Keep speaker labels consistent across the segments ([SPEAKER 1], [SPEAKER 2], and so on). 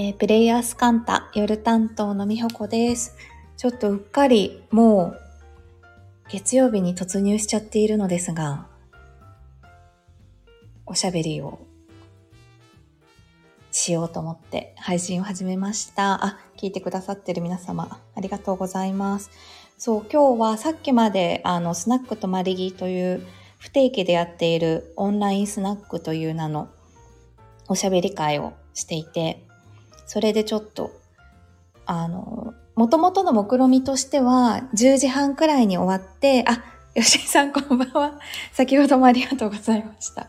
[SPEAKER 1] えー、プレイヤースカンタ夜担当のみほこです。ちょっとうっかりもう月曜日に突入しちゃっているのですが、おしゃべりをしようと思って配信を始めました。あ、聞いてくださってる皆様、ありがとうございます。そう、今日はさっきまであのスナックとまりぎという不定期でやっているオンラインスナックという名のおしゃべり会をしていて、それでちょっと、あの、もともとの目論見みとしては、10時半くらいに終わって、あ、吉井さんこんばんは。先ほどもありがとうございました。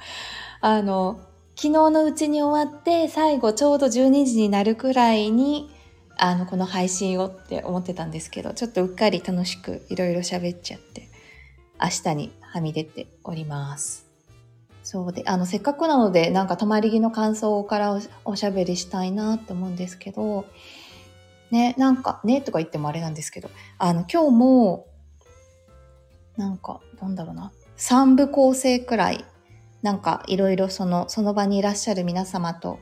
[SPEAKER 1] あの、昨日のうちに終わって、最後ちょうど12時になるくらいに、あの、この配信をって思ってたんですけど、ちょっとうっかり楽しくいろいろ喋っちゃって、明日にはみ出ております。そうで、あの、せっかくなので、なんか泊まり木の感想からおしゃべりしたいなって思うんですけど、ね、なんか、ね、とか言ってもあれなんですけど、あの、今日も、なんか、なんだろうな、3部構成くらい、なんか、いろいろその、その場にいらっしゃる皆様と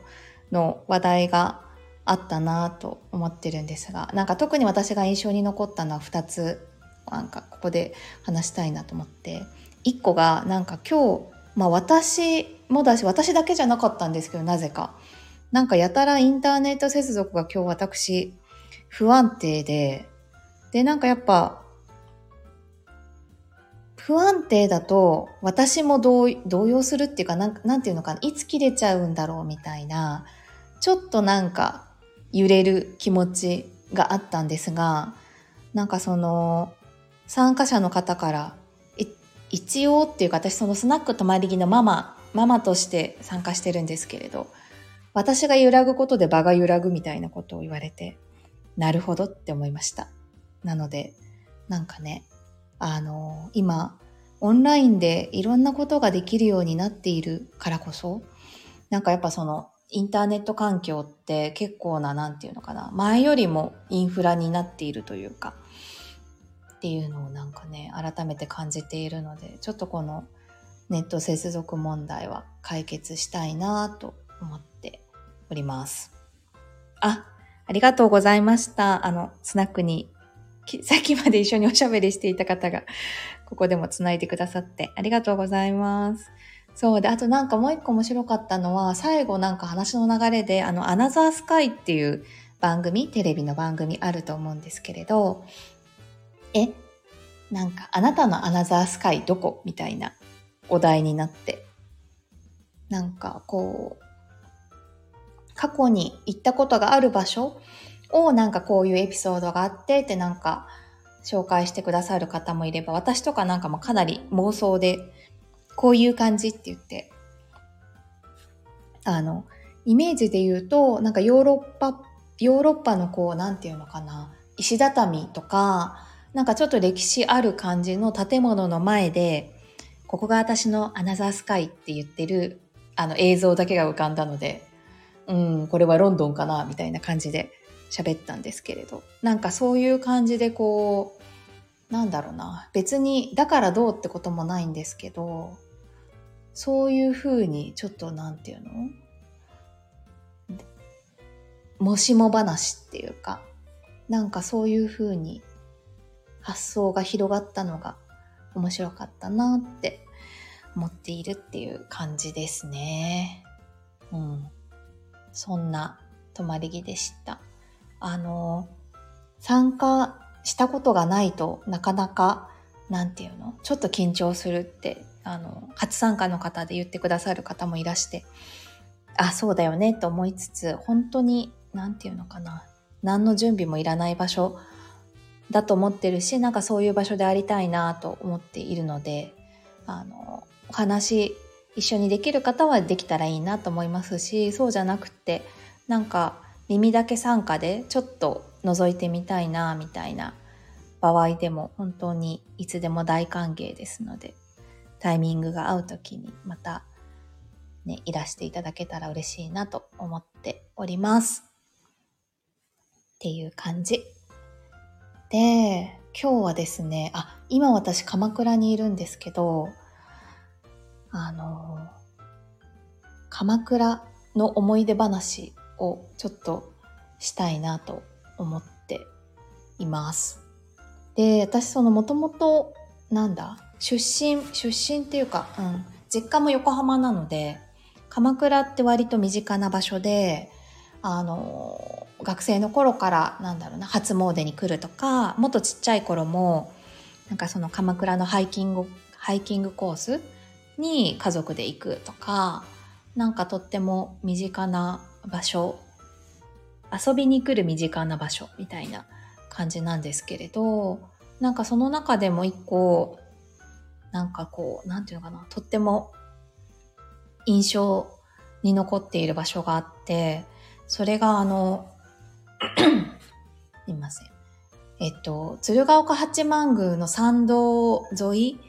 [SPEAKER 1] の話題があったなと思ってるんですが、なんか特に私が印象に残ったのは2つ、なんかここで話したいなと思って、1個が、なんか今日、まあ私もだし、私だけじゃなかったんですけど、なぜか。なんかやたらインターネット接続が今日私不安定で、で、なんかやっぱ、不安定だと私も動揺するっていうかなん、なんていうのかな、いつ切れちゃうんだろうみたいな、ちょっとなんか揺れる気持ちがあったんですが、なんかその参加者の方から一応っていうか私そのスナック泊まり木のママ、ママとして参加してるんですけれど、私が揺らぐことで場が揺らぐみたいなことを言われて、なるほどって思いました。なので、なんかね、あの、今、オンラインでいろんなことができるようになっているからこそ、なんかやっぱそのインターネット環境って結構な、なんていうのかな、前よりもインフラになっているというか、っていうのをなんかね改めて感じているのでちょっとこのネット接続問題は解決したいなと思っております。あ、ありがとうございました。あの、スナックに さっきまで一緒におしゃべりしていた方が、ここでも繋いでくださってありがとうございます。そうで、あとなんかもう一個面白かったのは、最後なんか話の流れで、あの、アナザースカイっていう番組、テレビの番組あると思うんですけれど、え、なんかあなたのアナザースカイどこ？みたいなお題になって、なんかこう、過去に行ったことがある場所？をなんかこういうエピソードがあってってなんか紹介してくださる方もいれば、私とかなんかもかなり妄想でこういう感じって言って、あの、イメージで言うと、なんかヨーロッパ、ヨーロッパのこう、なんていうのかな、石畳とか、なんかちょっと歴史ある感じの建物の前で、ここが私のアナザースカイって言ってるあの映像だけが浮かんだので、うん、これはロンドンかなみたいな感じで喋ったんですけれど、なんかそういう感じでこう、なんだろうな、別にだからどうってこともないんですけど、そういうふうにちょっとなんていうの？もしも話っていうか、なんかそういうふうに発想が広がったのが面白かったなって思っているっていう感じですね。うん。そんな泊まり木でした。あの、参加したことがないとなかなか、なんていうの？ちょっと緊張するって、あの、初参加の方で言ってくださる方もいらして、あ、そうだよねと思いつつ、本当に、なんていうのかな。何の準備もいらない場所だと思ってるしなんかそういう場所でありたいなと思っているのであのお話一緒にできる方はできたらいいなと思いますしそうじゃなくてなんか耳だけ参加でちょっと覗いてみたいなみたいな場合でも本当にいつでも大歓迎ですのでタイミングが合う時にまたねいらしていただけたら嬉しいなと思っておりますっていう感じ。で、今日はですね、あ、今私鎌倉にいるんですけど、あの、鎌倉の思い出話をちょっとしたいなと思っています。で、私そのもともとなんだ出身、出身っていうか、うん、実家も横浜なので、鎌倉って割と身近な場所で、あの、学生の頃からなんだろうな、初詣に来るとか、もっとちっちゃい頃も、なんかその鎌倉のハイキング、ハイキングコースに家族で行くとか、なんかとっても身近な場所、遊びに来る身近な場所みたいな感じなんですけれど、なんかその中でも一個、なんかこう、なんていうのかな、とっても印象に残っている場所があって、それがあの、いません。えっと、鶴岡八幡宮の参道沿い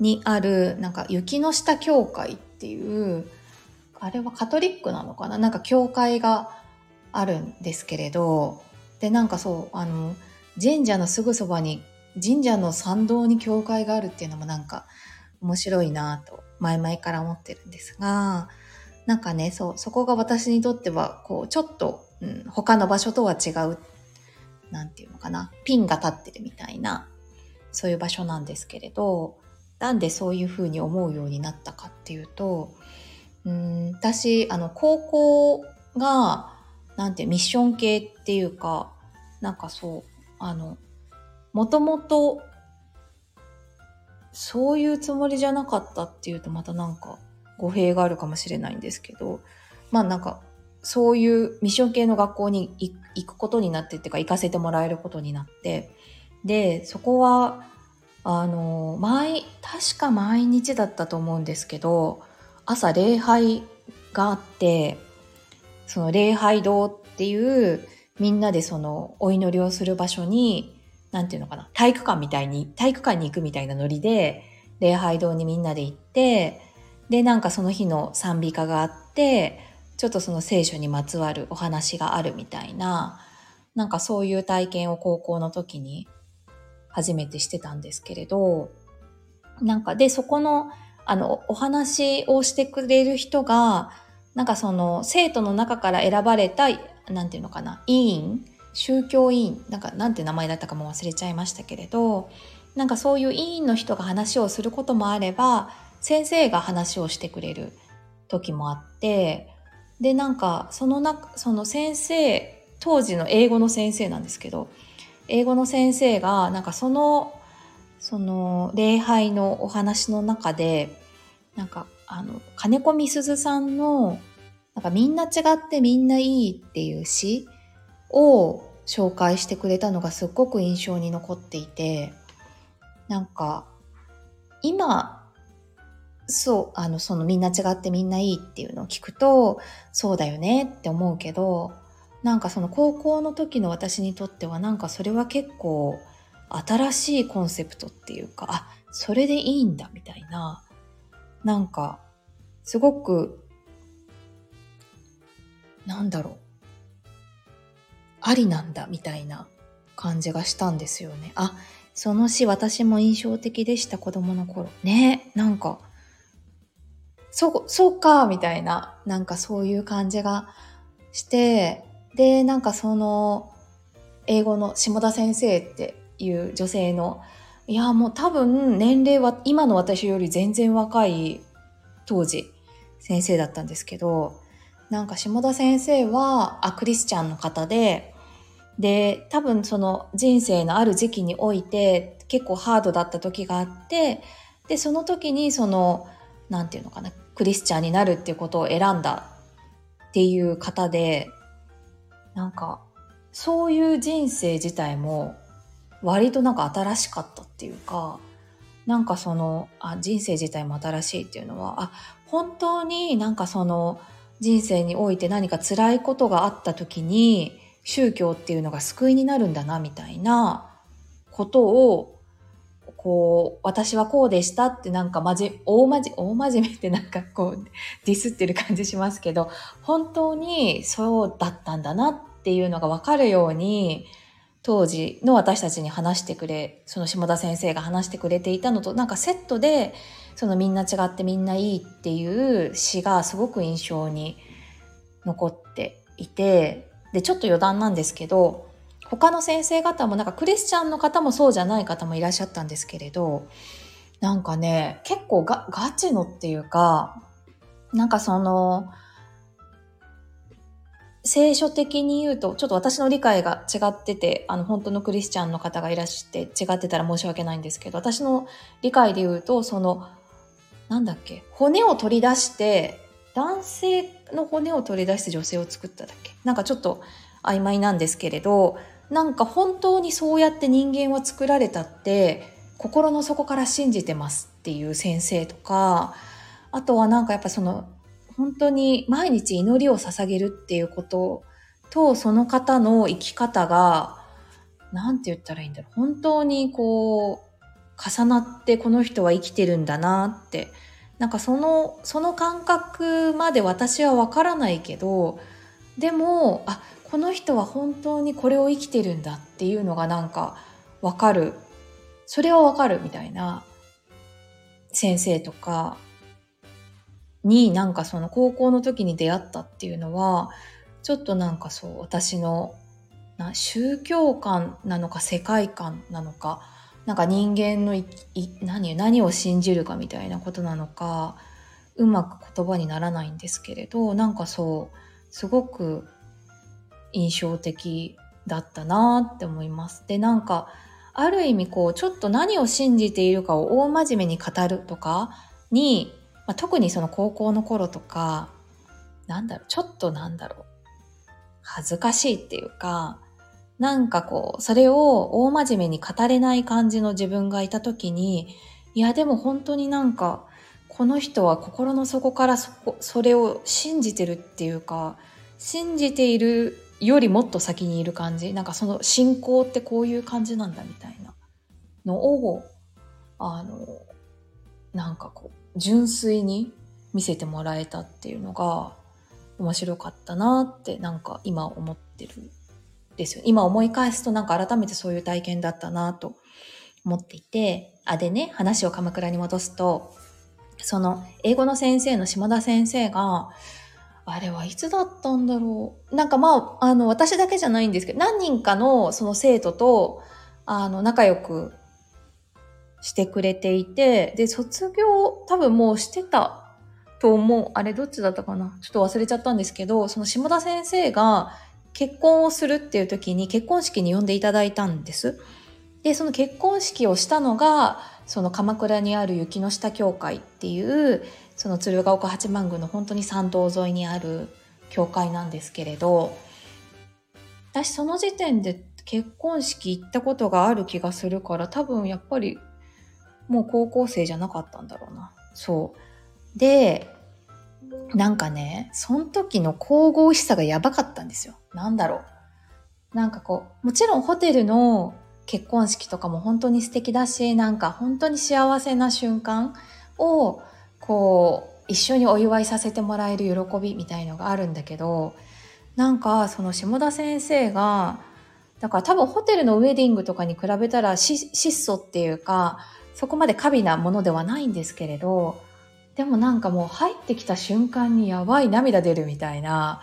[SPEAKER 1] にある、なんか雪の下教会っていう、あれはカトリックなのかな？なんか教会があるんですけれど、で、なんかそう、あの、神社のすぐそばに、神社の参道に教会があるっていうのもなんか面白いなと、前々から思ってるんですが、なんかね、そう、そこが私にとっては、こう、ちょっと、うん、他の場所とは違う、なんていうのかな、ピンが立ってるみたいな、そういう場所なんですけれど、なんでそういうふうに思うようになったかっていうと、うん、私、あの、高校が、なんてミッション系っていうか、なんかそう、あの、もともと、そういうつもりじゃなかったっていうとまたなんか語弊があるかもしれないんですけど、まあなんか、そういうミッション系の学校に行くことになってっていうか行かせてもらえることになって、で、そこは、あの、毎、確か毎日だったと思うんですけど、朝礼拝があって、その礼拝堂っていうみんなでそのお祈りをする場所に、なんていうのかな、体育館みたいに、体育館に行くみたいなノリで、礼拝堂にみんなで行って、で、なんかその日の賛美歌があって、ちょっとその聖書にまつわるお話があるみたいな、なんかそういう体験を高校の時に初めてしてたんですけれど、なんかで、そこの、あの、お話をしてくれる人が、なんかその生徒の中から選ばれた、なんていうのかな、委員、宗教委員、なんかなんて名前だったかも忘れちゃいましたけれど、なんかそういう委員の人が話をすることもあれば、先生が話をしてくれる時もあって、で、なんかその中、その先生、当時の英語の先生なんですけど、英語の先生が、なんかその、その礼拝のお話の中で、なんかあの、金子みすずさんの、なんかみんな違ってみんないいっていう詩を紹介してくれたのがすっごく印象に残っていて、なんか、今、そう、あの、そのみんな違ってみんないいっていうのを聞くと、そうだよねって思うけど、なんかその高校の時の私にとってはなんかそれは結構新しいコンセプトっていうか、あ、それでいいんだみたいな、なんか、すごく、なんだろう、ありなんだみたいな感じがしたんですよね。あ、その詩私も印象的でした子供の頃。ね、なんか、そう、そうか、みたいな、なんかそういう感じがして、で、なんかその、英語の下田先生っていう女性のいや、もう多分年齢は今の私より全然若い当時先生だったんですけど、なんか下田先生はあクリスチャンの方で、で、多分その人生のある時期において結構ハードだった時があって、で、その時にその、なんていうのかな、クリスチャンになるっていうことを選んだっていう方で、なんか、そういう人生自体も割となんか新しかったっていうか、なんかその、あ、人生自体も新しいっていうのは、あ、本当になんかその人生において何か辛いことがあった時に、宗教っていうのが救いになるんだな、みたいなことを、こう、私はこうでしたってなんかまじ、大まじ、大真面目ってなんかこう、ディスってる感じしますけど、本当にそうだったんだなっていうのがわかるように、当時の私たちに話してくれ、その下田先生が話してくれていたのとなんかセットで、そのみんな違ってみんないいっていう詩がすごく印象に残っていて、で、ちょっと余談なんですけど、他の先生方もなんかクリスチャンの方もそうじゃない方もいらっしゃったんですけれど、なんかね、結構がガチのっていうか、なんかその、聖書的に言うと、ちょっと私の理解が違ってて、あの、本当のクリスチャンの方がいらして違ってたら申し訳ないんですけど、私の理解で言うと、その、なんだっけ、骨を取り出して、男性の骨を取り出して女性を作っただけ？なんかちょっと曖昧なんですけれど、なんか本当にそうやって人間は作られたって、心の底から信じてますっていう先生とか、あとはなんかやっぱその本当に毎日祈りを捧げるっていうことと、その方の生き方が、なんて言ったらいいんだろう。本当にこう、重なってこの人は生きてるんだなって。なんかその、その感覚まで私はわからないけど、でも、あ、この人は本当にこれを生きてるんだっていうのがなんかわかる。それはわかるみたいな。先生とか、になんかその高校の時に出会ったっていうのはちょっとなんかそう私のな宗教観なのか世界観なのか。なんか人間のい何何を信じるかみたいなことなのか。うまく言葉にならないんですけれどなんかそうすごく印象的だったなって思います。でなんかある意味こうちょっと何を信じているかを大真面目に語るとかにまあ、特にその高校の頃とか、なんだろう、ちょっとなんだろう、恥ずかしいっていうか、なんかこう、それを大真面目に語れない感じの自分がいた時に、いやでも本当になんか、この人は心の底からそこ、それを信じてるっていうか、信じているよりもっと先にいる感じ。なんかその信仰ってこういう感じなんだみたいなのを、あの、なんかこう、純粋に見せてもらえたっていうのが面白かったなってなんか今思ってるですよ。今思い返すとなんか改めてそういう体験だったなと思っていて、あ、でね、話を鎌倉に戻すと、その英語の先生の島田先生が、あれはいつだったんだろう。なんかまあ、あの、私だけじゃないんですけど、何人かのその生徒と、あの、仲良くしてくれていて、で、卒業多分もうしてたと思う。あれどっちだったかなちょっと忘れちゃったんですけど、その下田先生が結婚をするっていう時に結婚式に呼んでいただいたんです。で、その結婚式をしたのが、その鎌倉にある雪の下教会っていう、その鶴岡八幡宮の本当に参道沿いにある教会なんですけれど、私その時点で結婚式行ったことがある気がするから多分やっぱりもう高校生じゃなかったんだろうな。そう。で、なんかね、その時の神々しさがやばかったんですよ。なんだろう。なんかこう、もちろんホテルの結婚式とかも本当に素敵だし、なんか本当に幸せな瞬間を、こう、一緒にお祝いさせてもらえる喜びみたいのがあるんだけど、なんかその下田先生が、だから多分ホテルのウェディングとかに比べたら質素っていうか、そこまで過敏なものではないんですけれど、でもなんかもう入ってきた瞬間にやばい涙出るみたいな、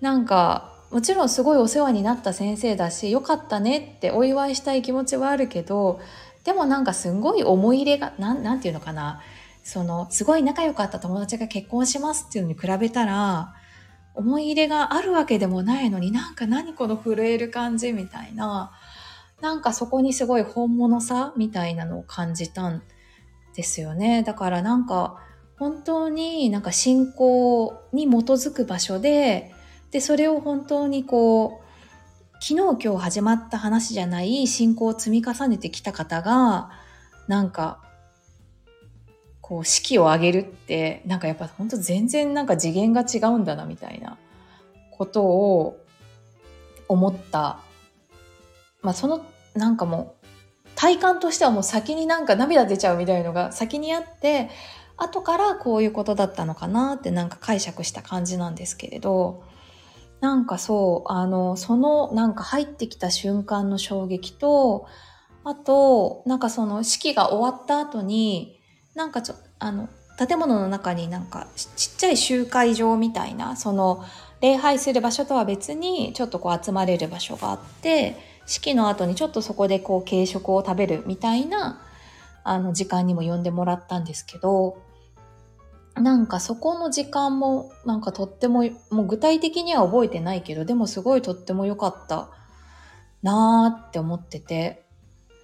[SPEAKER 1] なんかもちろんすごいお世話になった先生だし、よかったねってお祝いしたい気持ちはあるけど、でもなんかすごい思い入れが、なん、なんていうのかな。その、すごい仲良かった友達が結婚しますっていうのに比べたら、思い入れがあるわけでもないのになんか何この震える感じみたいな、なんかそこにすごい本物さみたいなのを感じたんですよね。だからなんか本当になんか信仰に基づく場所で、で、それを本当にこう、昨日今日始まった話じゃない信仰を積み重ねてきた方が、なんか、こう、式を挙げるって、なんかやっぱ本当全然なんか次元が違うんだなみたいなことを思った。まあ、そのなんかもう体感としてはもう先になんか涙出ちゃうみたいのが先にあって後からこういうことだったのかなってなんか解釈した感じなんですけれどなんかそうあのそのなんか入ってきた瞬間の衝撃とあとなんかその式が終わった後になんかちょあの建物の中になんかちっちゃい集会場みたいなその礼拝する場所とは別にちょっとこう集まれる場所があって式の後にちょっとそこでこう軽食を食べるみたいなあの時間にも呼んでもらったんですけどなんかそこの時間もなんかとってももう具体的には覚えてないけどでもすごいとっても良かったなーって思ってて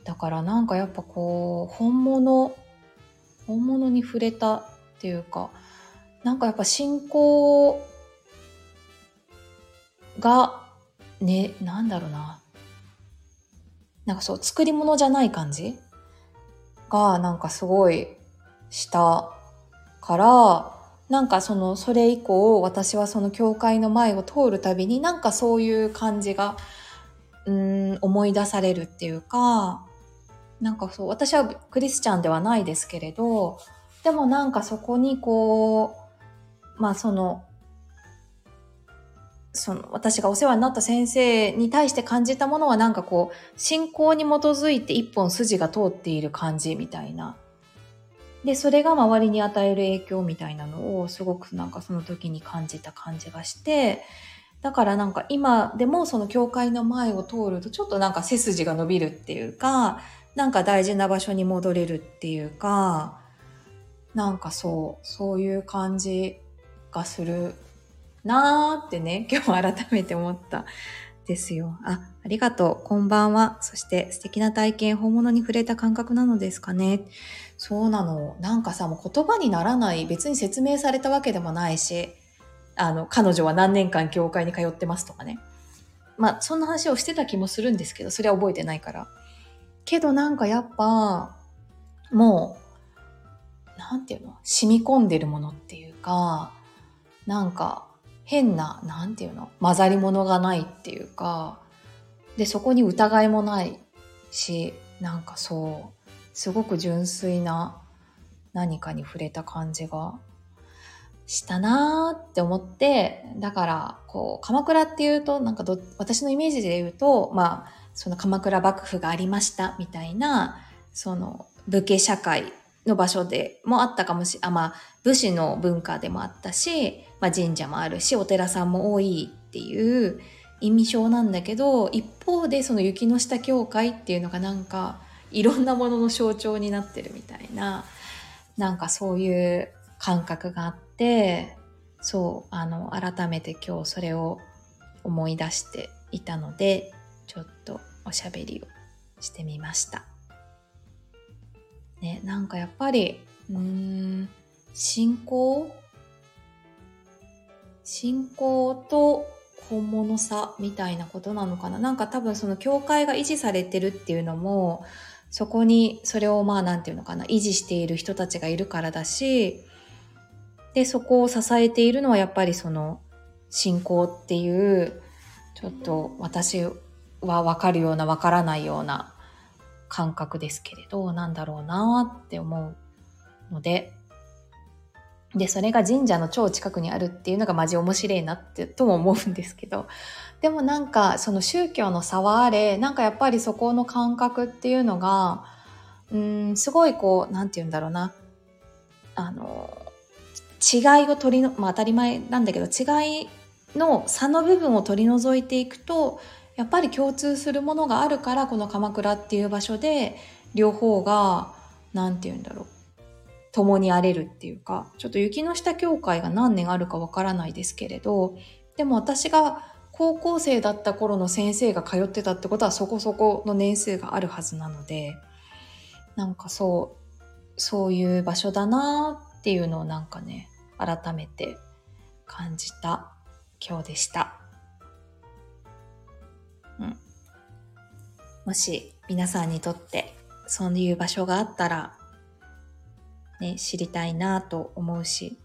[SPEAKER 1] だからなんかやっぱこう本物本物に触れたっていうかなんかやっぱ信仰がねなんだろうな。なんかそう作り物じゃない感じがなんかすごいしたからなんかそのそれ以降私はその教会の前を通るたびになんかそういう感じがうん思い出されるっていうかなんかそう私はクリスチャンではないですけれどでもなんかそこにこうまあそのその私がお世話になった先生に対して感じたものはなんかこう信仰に基づいて一本筋が通っている感じみたいな。で、それが周りに与える影響みたいなのをすごくなんかその時に感じた感じがして、だからなんか今でもその教会の前を通るとちょっとなんか背筋が伸びるっていうか、なんか大事な場所に戻れるっていうか、なんかそう、そういう感じがするなーってね、今日改めて思ったですよ。あ、ありがとう。こんばんは。そして素敵な体験、本物に触れた感覚なのですかね。そうなの。なんかさ、もう言葉にならない、別に説明されたわけでもないし、あの、彼女は何年間教会に通ってますとかね。まあ、そんな話をしてた気もするんですけど、それは覚えてないから。けどなんかやっぱ、もう、なんていうの？染み込んでるものっていうか、なんか、変な、なんていうの？混ざり物がないっていうか、で、そこに疑いもないし、なんかそう、すごく純粋な何かに触れた感じがしたなーって思って、だから、こう、鎌倉っていうと、なんかど、私のイメージで言うと、まあ、その鎌倉幕府がありましたみたいな、その武家社会の場所でもあったかもしれあまあ武士の文化でもあったし、まあ、神社もあるしお寺さんも多いっていう印象なんだけど一方でその雪の下教会っていうのがなんかいろんなものの象徴になってるみたいななんかそういう感覚があってそうあの改めて今日それを思い出していたのでちょっとおしゃべりをしてみました。ね、なんかやっぱり、うーん、信仰？信仰と本物さみたいなことなのかな？なんか多分その教会が維持されてるっていうのも、そこにそれをまあなんていうのかな、維持している人たちがいるからだし、で、そこを支えているのはやっぱりその信仰っていう、ちょっと私はわかるようなわからないような感覚ですけれど、なんだろうなって思うので、で、それが神社の超近くにあるっていうのがマジ面白いなってとも思うんですけど、でもなんかその宗教の差はあれ、なんかやっぱりそこの感覚っていうのが、うん、すごいこう、なんて言うんだろうな、あの、違いを取りの、まあ当たり前なんだけど、違いの差の部分を取り除いていくと、やっぱり共通するものがあるからこの鎌倉っていう場所で両方が何て言うんだろう共に荒れるっていうかちょっと雪の下教会が何年あるかわからないですけれどでも私が高校生だった頃の先生が通ってたってことはそこそこの年数があるはずなのでなんかそうそういう場所だなっていうのをなんかね改めて感じた今日でした。もし皆さんにとってそういう場所があったら、ね、知りたいなと思うし、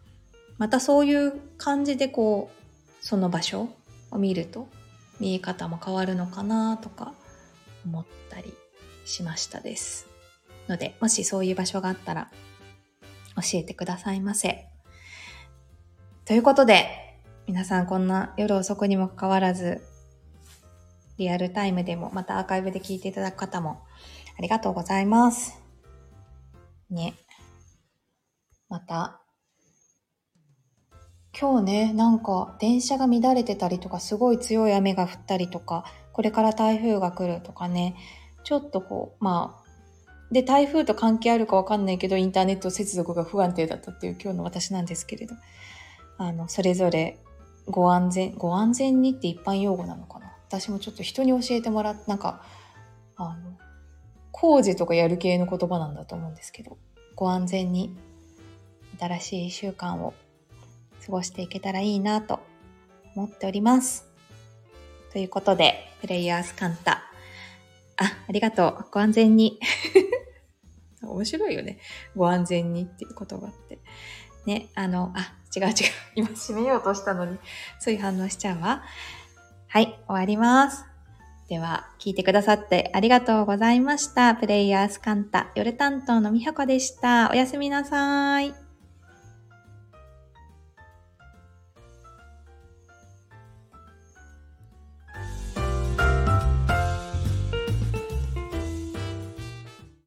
[SPEAKER 1] またそういう感じでこう、その場所を見ると見え方も変わるのかなとか思ったりしましたです。ので、もしそういう場所があったら教えてくださいませ。ということで、皆さんこんな夜遅くにもかかわらずリアルタイムでも、またアーカイブで聞いていただく方も、ありがとうございます。ね。また、今日ね、なんか電車が乱れてたりとか、すごい強い雨が降ったりとか、これから台風が来るとかね、ちょっとこう、まあ、で、台風と関係あるかわかんないけど、インターネット接続が不安定だったっていう今日の私なんですけれど、あの、それぞれご安全、ご安全にって一般用語なのかな？私もちょっと人に教えてもらって、なんか、あの、工事とかやる系の言葉なんだと思うんですけど、ご安全に新しい習慣を過ごしていけたらいいなと思っております。ということで、プレイヤースカンタ。あ、ありがとう。ご安全に。面白いよね。ご安全にっていう言葉って。ね、あの、あ、違う違う。今閉めようとしたのに、ついう反応しちゃうわ。はい、終わります。では、聞いてくださってありがとうございました。プレイヤースカンタ、夜担当のみはこでした。おやすみなさーい。